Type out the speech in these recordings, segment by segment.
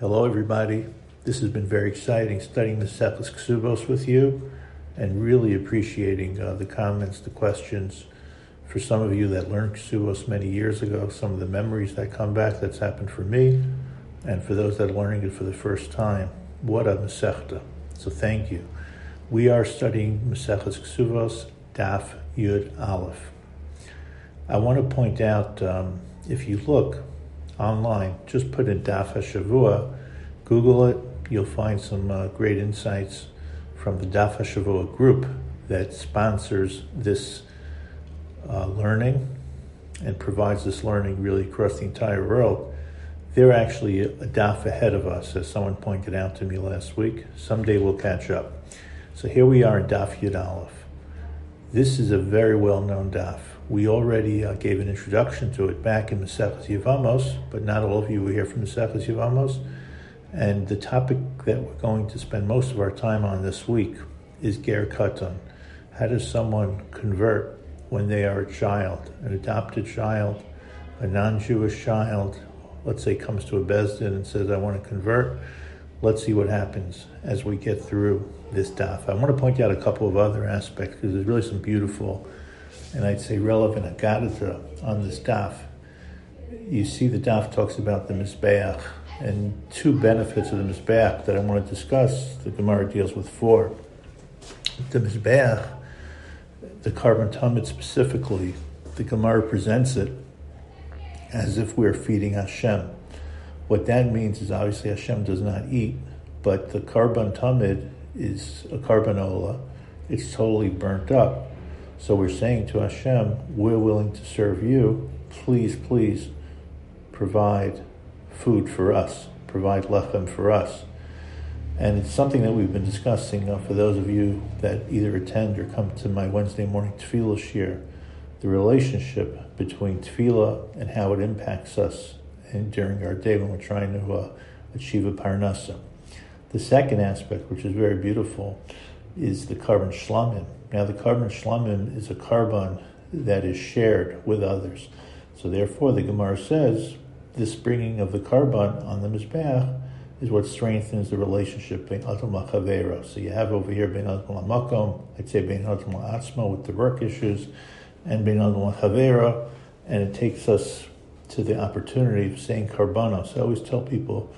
Hello, everybody. This has been very exciting studying the Seflas Ksubos with you and really appreciating uh, the comments, the questions. For some of you that learned Ksubos many years ago, some of the memories that come back, that's happened for me. And for those that are learning it for the first time, what a Masechta. So thank you. We are studying Maseches Ksubos, Daf Yud Aleph. I want to point out, um, if you look, online. Just put in Daf HaShavua, Google it, you'll find some uh, great insights from the Daf HaShavua group that sponsors this uh, learning and provides this learning really across the entire world. They're actually a, daf ahead of us, as someone pointed out to me last week. Someday we'll catch up. So here we are in Daf Yud Aleph. This is a very well known daf. We already uh, gave an introduction to it back in Maseches Yevamos, but not all of you were here from Maseches Yevamos. And the topic that we're going to spend most of our time on this week is Ger Katan. How does someone convert when they are a child, an adopted child, a non-Jewish child, let's say comes to a Besdin and says, I want to convert? Let's see what happens as we get through this daf. I want to point out a couple of other aspects because there's really some beautiful and I'd say relevant agadata on this daf. You see the daf talks about the Mizbeach and two benefits of the Mizbeach that I want to discuss. The Gemara deals with four. The Mizbeach, the korban tamid specifically, the Gemara presents it as if we're feeding Hashem. What that means is obviously Hashem does not eat, but the korban tamid is a korban olah. It's totally burnt up. So we're saying to Hashem, we're willing to serve you. Please, please provide food for us, provide lechem for us. And it's something that we've been discussing uh, for those of you that either attend or come to my Wednesday morning tefillah shiur, the relationship between tefillah and how it impacts us and during our day when we're trying to uh, achieve a parnasa. The second aspect, which is very beautiful, is the korban shlamim. Now, the korban shlamim is a korban that is shared with others. So, therefore, the Gemara says this bringing of the korban on the mizbeach is what strengthens the relationship between Adam Chavera. So, you have over here Adam Makom, I'd say Adam Atzma with the work issues, and Adam Chavera, and it takes us to the opportunity of saying karbanos. I always tell people,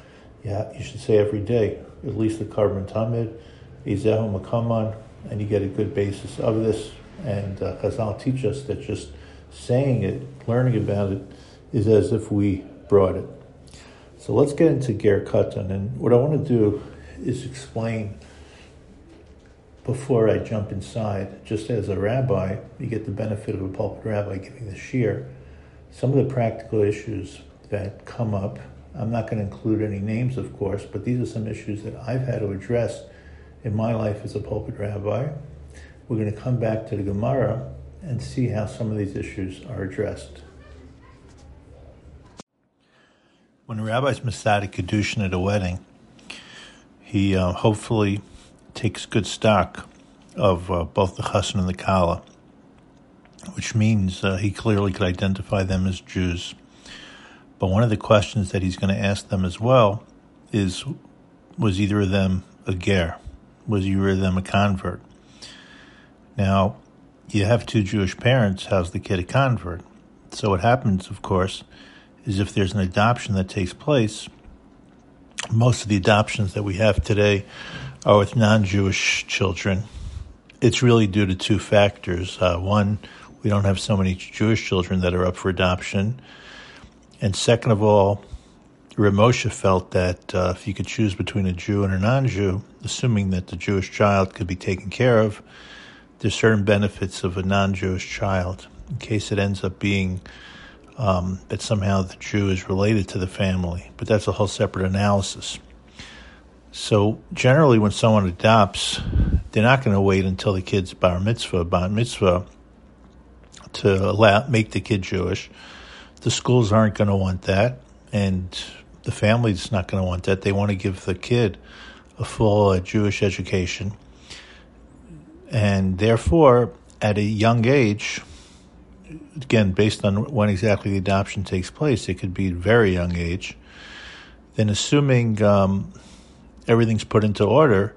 yeah, you should say every day, at least the korban tamid, Eizehu Mekoman, and you get a good basis of this. And uh, Chazal teach us that just saying it, learning about it, is as if we brought it. So let's get into Ger Katan. And what I want to do is explain before I jump inside, just as a rabbi, you get the benefit of a pulpit rabbi giving the shiur, some of the practical issues that come up. I'm not going to include any names, of course, but these are some issues that I've had to address in my life as a pulpit rabbi. We're going to come back to the Gemara and see how some of these issues are addressed. When a rabbi's Masada Kedushin at a wedding, he uh, hopefully takes good stock of uh, both the chassan and the kala, which means uh, he clearly could identify them as Jews. But one of the questions that he's going to ask them as well is, was either of them a ger? Was you were them a convert. Now, you have two Jewish parents, how's the kid a convert? So what happens, of course, is if there's an adoption that takes place, most of the adoptions that we have today are with non-Jewish children. It's really due to two factors. Uh, one, we don't have so many Jewish children that are up for adoption. And second of all, Ramosha felt that uh, if you could choose between a Jew and a non-Jew, assuming that the Jewish child could be taken care of, there's certain benefits of a non-Jewish child in case it ends up being um, that somehow the Jew is related to the family. But that's a whole separate analysis. So generally, when someone adopts, they're not going to wait until the kid's bar mitzvah, bar mitzvah, to allow make the kid Jewish. The schools aren't going to want that, and the family's not going to want that. They want to give the kid a full uh, Jewish education. And therefore, at a young age, again, based on when exactly the adoption takes place, it could be a very young age, then assuming um, everything's put into order,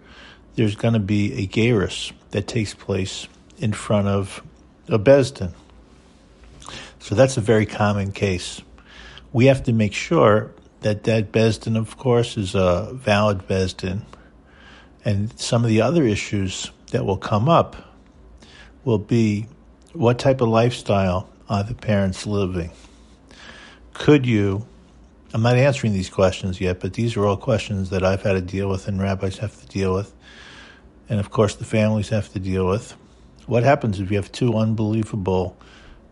there's going to be a gerus that takes place in front of a Besdin. So that's a very common case. We have to make sure that that Besdin, of course, is a valid Besdin. And some of the other issues that will come up will be what type of lifestyle are the parents living? Could you, I'm not answering these questions yet, but these are all questions that I've had to deal with and rabbis have to deal with. And of course, the families have to deal with. What happens if you have two unbelievable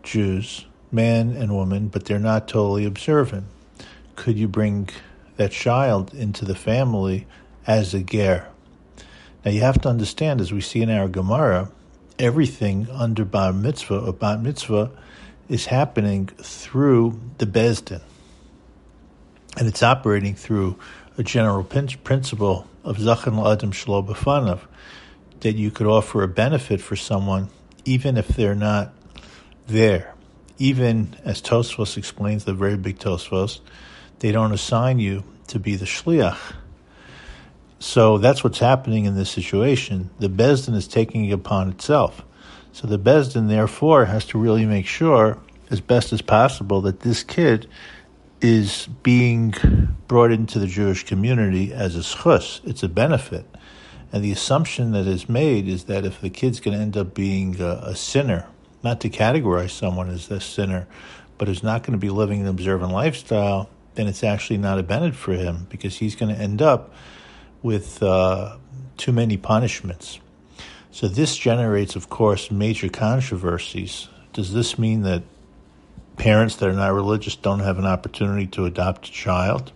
Jews, man and woman, but they're not totally observant? Could you bring that child into the family as a ger? Now you have to understand, as we see in our Gemara, everything under bar mitzvah or bat mitzvah is happening through the Besdin. And it's operating through a general principle of Zachan La'adam Shlo that you could offer a benefit for someone even if they're not there. Even as Tosfos explains, the very big Tosfos, they don't assign you to be the Shliach. So that's what's happening in this situation. The Besdin is taking it upon itself. So the Besdin, therefore, has to really make sure, as best as possible, that this kid is being brought into the Jewish community as a zchus. It's a benefit. And the assumption that is made is that if the kid's going to end up being a, a sinner, not to categorize someone as a sinner, but is not going to be living an observant lifestyle, then it's actually not a benefit for him because he's going to end up with uh, too many punishments. So this generates, of course, major controversies. Does this mean that parents that are not religious don't have an opportunity to adopt a child?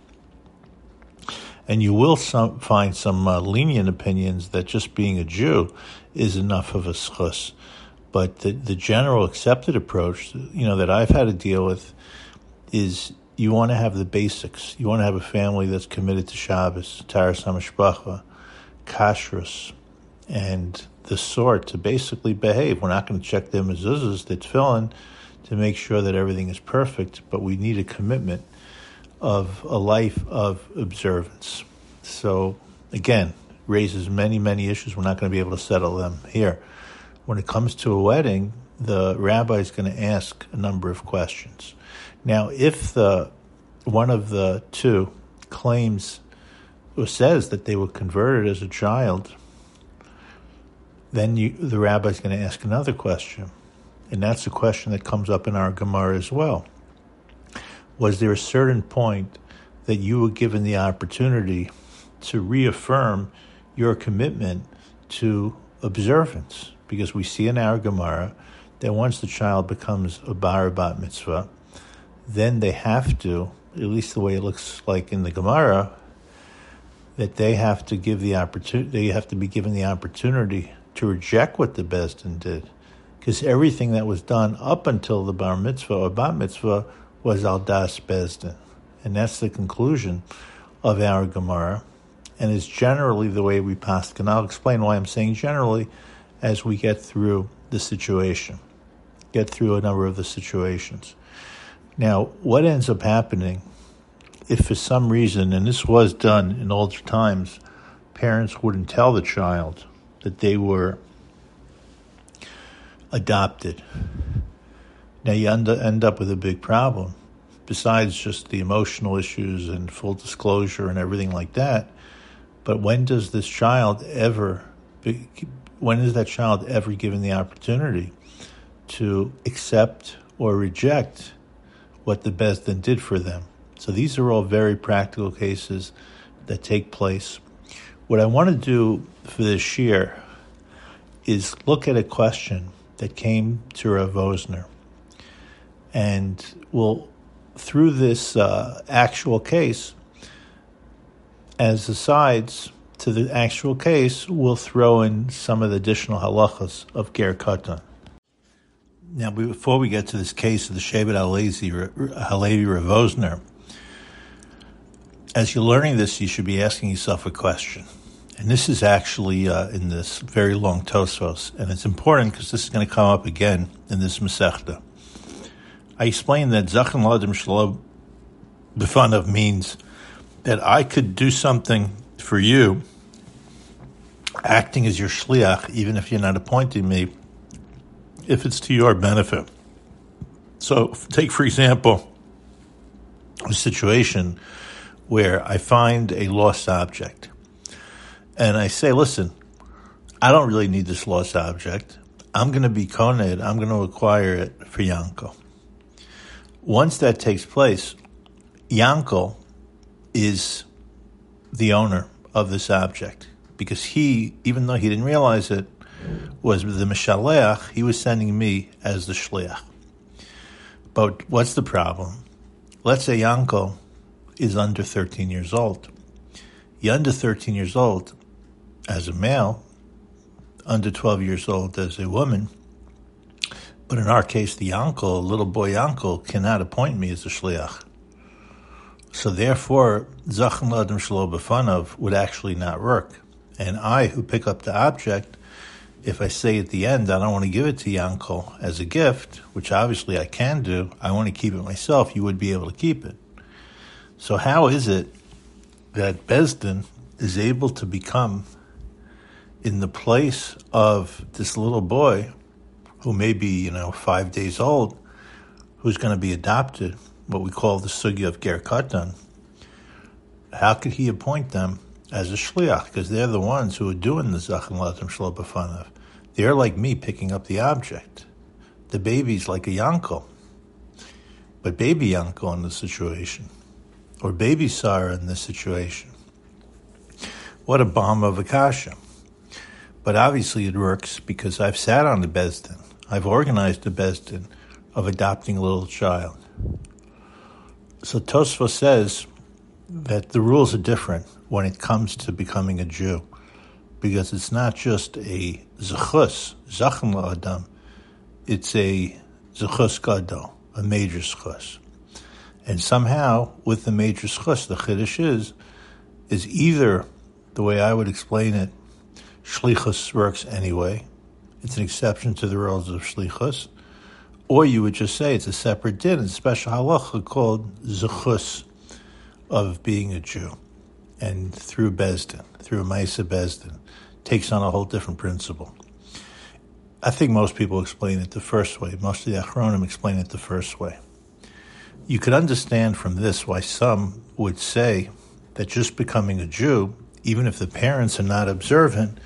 And you will some, find some uh, lenient opinions that just being a Jew is enough of a zchus. But the, the general accepted approach, you know, that I've had to deal with is you want to have the basics. You want to have a family that's committed to Shabbos, Taharas HaMishpacha, Kashrus, and the sort to basically behave. We're not going to check their mezuzahs, their tefillin, to make sure that everything is perfect, but we need a commitment of a life of observance. So, again, raises many, many issues. We're not going to be able to settle them here. When it comes to a wedding, the rabbi is going to ask a number of questions. Now, if the one of the two claims or says that they were converted as a child, then you, the rabbi is going to ask another question. And that's a question that comes up in our Gemara as well. Was there a certain point that you were given the opportunity to reaffirm your commitment to observance? Because we see in our Gemara that once the child becomes a bar bat mitzvah, then they have to, at least the way it looks like in the Gemara, that they have to give the opportunity. They have to be given the opportunity to reject what the Besdin did, because everything that was done up until the bar mitzvah or bat mitzvah was al das Besdin, and that's the conclusion of our Gemara, and is generally the way we pass. And I'll explain why I'm saying generally as we get through the situation, get through a number of the situations. Now, what ends up happening if for some reason, and this was done in older times, parents wouldn't tell the child that they were adopted. Now you end, up with a big problem. Besides just the emotional issues and full disclosure and everything like that, but when does this child ever, when is that child ever given the opportunity to accept or reject what the Besdin did for them? So these are all very practical cases that take place. What I want to do for this year is look at a question that came to Rav Wosner. And we'll, through this uh, actual case, as asides to the actual case, we'll throw in some of the additional halachas of Ger Katan. Now, before we get to this case of the Shevet Halevi Rav Wosner, as you're learning this, you should be asking yourself a question. And this is actually uh, in this very long Tosfos, and it's important because this is going to come up again in this Masechta. I explained that Zachan Ladim Shalom B'fanav means that I could do something for you, acting as your shliach, even if you're not appointing me, if it's to your benefit. So, take for example a situation where I find a lost object and I say, listen, I don't really need this lost object. I'm going to be Koned, I'm going to acquire it for Yanko. Once that takes place, Yanko is the owner of this object because he, even though he didn't realize it, was the Mishaleach, he was sending me as the Shliach. But what's the problem? Let's say Yanko is under 13 years old. You're under 13 years old as a male, under 12 years old as a woman. But in our case, the uncle, little boy uncle, cannot appoint me as a shliach. So therefore, Zachan Ladam Shlo would actually not work. And I, who pick up the object, if I say at the end, I don't want to give it to Yankel as a gift, which obviously I can do, I want to keep it myself, you would be able to keep it. So how is it that Besdin is able to become in the place of this little boy who may be, you know, five days old, who's going to be adopted, what we call the Sugya of Ger Katan, how could he appoint them as a shliach? Because they're the ones who are doing the Zachan Latam Shlo B'fanav. They're like me picking up the object. The baby's like a Yanko. But baby Yanko in the situation, or baby Sarah in this situation, what a bomb of Akasha. But obviously it works because I've sat on the Besdin. I've organized the Besdin of adopting a little child. So Tosfos says that the rules are different when it comes to becoming a Jew, because it's not just a zechus, zachem adam, it's a zechus gadol, a major zechus. And somehow, with the major zechus, the chiddush is, is either the way I would explain it, shlichus works anyway. It's an exception to the rules of shlichus. Or you would just say it's a separate din, a special halacha called zechus of being a Jew. And through Besdin, through Maisa Besdin, takes on a whole different principle. I think most people explain it the first way. Most of the Achronim explain it the first way. You could understand from this why some would say that just becoming a Jew even if the parents are not observant,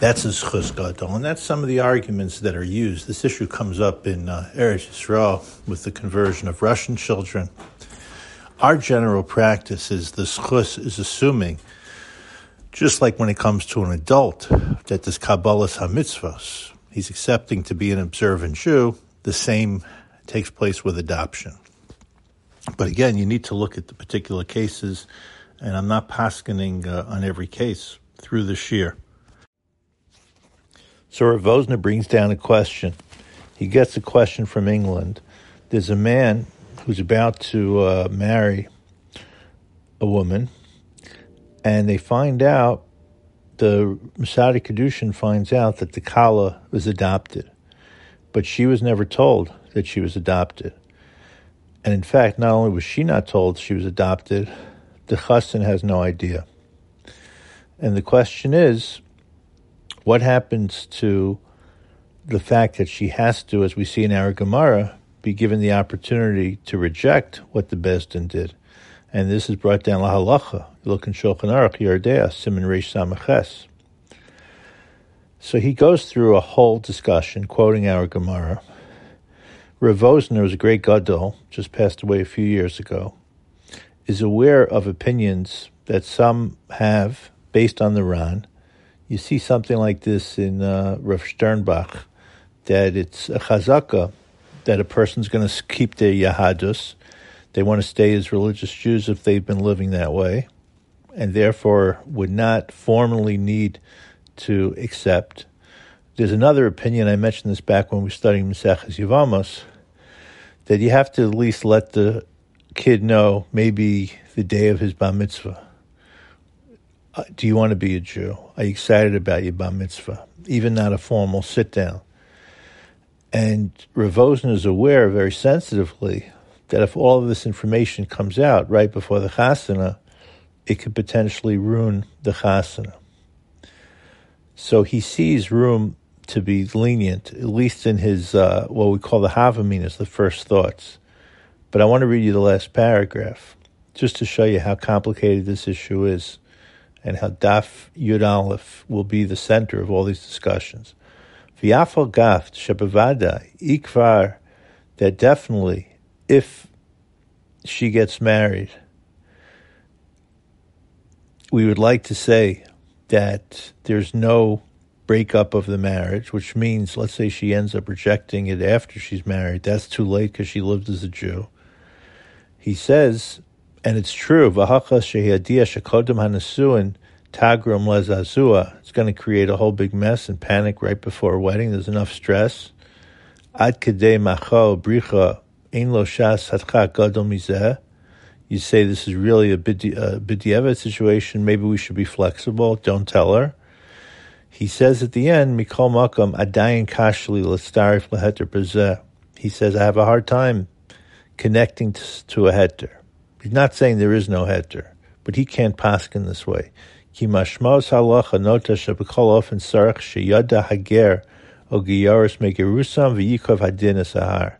that's a zchus gadol, and that's some of the arguments that are used. This issue comes up in uh, Eretz Yisrael with the conversion of Russian children. Our general practice is the zchus is assuming, just like when it comes to an adult, that this kabbalas hamitzvos, he's accepting to be an observant Jew. The same takes place with adoption. But again, you need to look at the particular cases and I'm not paskening uh, on every case through this year. So Rav Wosner brings down a question. He gets a question from England. There's a man who's about to uh, marry a woman, and they find out, the Masadi Kedushin finds out that the Kala was adopted, but she was never told that she was adopted. And in fact, not only was she not told she was adopted, the chassan has no idea. And the question is, what happens to the fact that she has to, as we see in our Gemara, be given the opportunity to reject what the Besdin did? And this is brought down la halacha. Look in Shulchan Aruch Yoreh Deah Simon Samaches. So he goes through a whole discussion, quoting our Gemara. Rav Wosner was a great gadol, just passed away a few years ago is aware of opinions that some have based on the Ran. You see something like this in uh, Rav Sternbach, that it's a chazaka that a person's going to keep their yahadus. They want to stay as religious Jews if they've been living that way, and therefore would not formally need to accept. There's another opinion, I mentioned this back when we were studying Maseches Yevamos, that you have to at least let the kid know maybe the day of his bar mitzvah. Uh, do you want to be a Jew? Are you excited about your bar mitzvah? Even not a formal sit down. And Rav Wosner is aware very sensitively that if all of this information comes out right before the chasana, it could potentially ruin the chasana. So he sees room to be lenient, at least in his uh, what we call the havaminas, the first thoughts. But I want to read you the last paragraph, just to show you how complicated this issue is, and how Daf Yud Aleph will be the center of all these discussions. V'yafal gaft shebavada ikvar that definitely, if she gets married, we would like to say that there's no breakup of the marriage, which means, let's say she ends up rejecting it after she's married. That's too late because she lived as a Jew. He says, and it's true, tagrum lezazua. It's going to create a whole big mess and panic right before a wedding. There's enough stress. Ad kedei macho bricha ein lo shas gadol mizeh you say this is really a b'diavad situation, maybe we should be flexible, don't tell her. He says at the end, Mikol Makam Adayin Kashli Lastarif Leheter Bezeh. He says, I have a hard time connecting to, to a heter. He's not saying there is no heter, but he can't pass in this way. Mashmos halacha nota shebekol ofen sarach sheyada hager o giyaris megerusam v'yikov hadin sahar.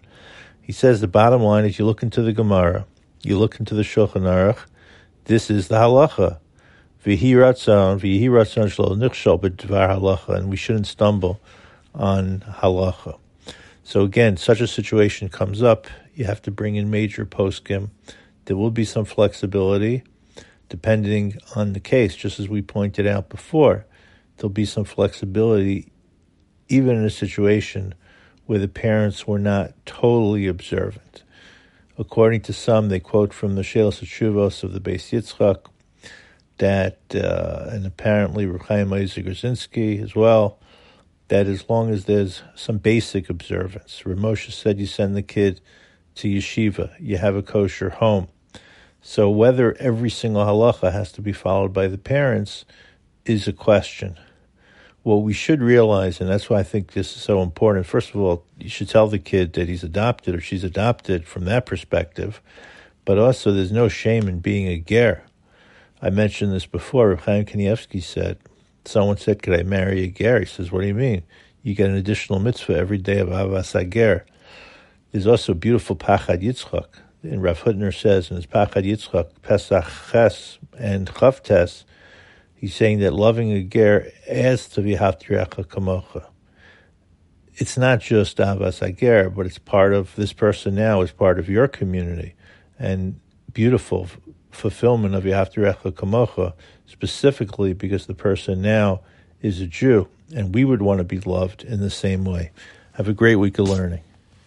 He says the bottom line is you look into the Gemara, you look into the Shulchan Aruch, this is the halacha. V'hi ratzon, v'hi ratzon shlo nichshol b'dvar halacha, and we shouldn't stumble on halacha. So again, such a situation comes up, you have to bring in major poskim. There will be some flexibility depending on the case, just as we pointed out before. There'll be some flexibility even in a situation where the parents were not totally observant. According to some, they quote from the Shelos Shuvos of the Beis Yitzchak that, uh, and apparently Ruchaim Isaac as well, that as long as there's some basic observance, Ramosha said you send the kid to yeshiva, you have a kosher home. So whether every single halacha has to be followed by the parents is a question what we should realize, and that's why I think this is so important. First of all, you should tell the kid that he's adopted or she's adopted from that perspective, but also there's no shame in being a ger. I mentioned this before. Chaim Kanievsky said, someone said, could I marry a ger? He says, what do you mean? You get an additional mitzvah every day of Ahavas Ger. There's also a beautiful Pachad Yitzchak. And Rav Hutner says in his Pachad Yitzchak, Pesach Ches and Chavtes, He's saying that loving a ger adds to v'haftirecha kamocha. It's not just avas ager, but it's part of this person now is part of your community, and beautiful fulfillment of v'haftirecha kamocha, specifically because the person now is a Jew, and we would want to be loved in the same way. Have a great week of learning.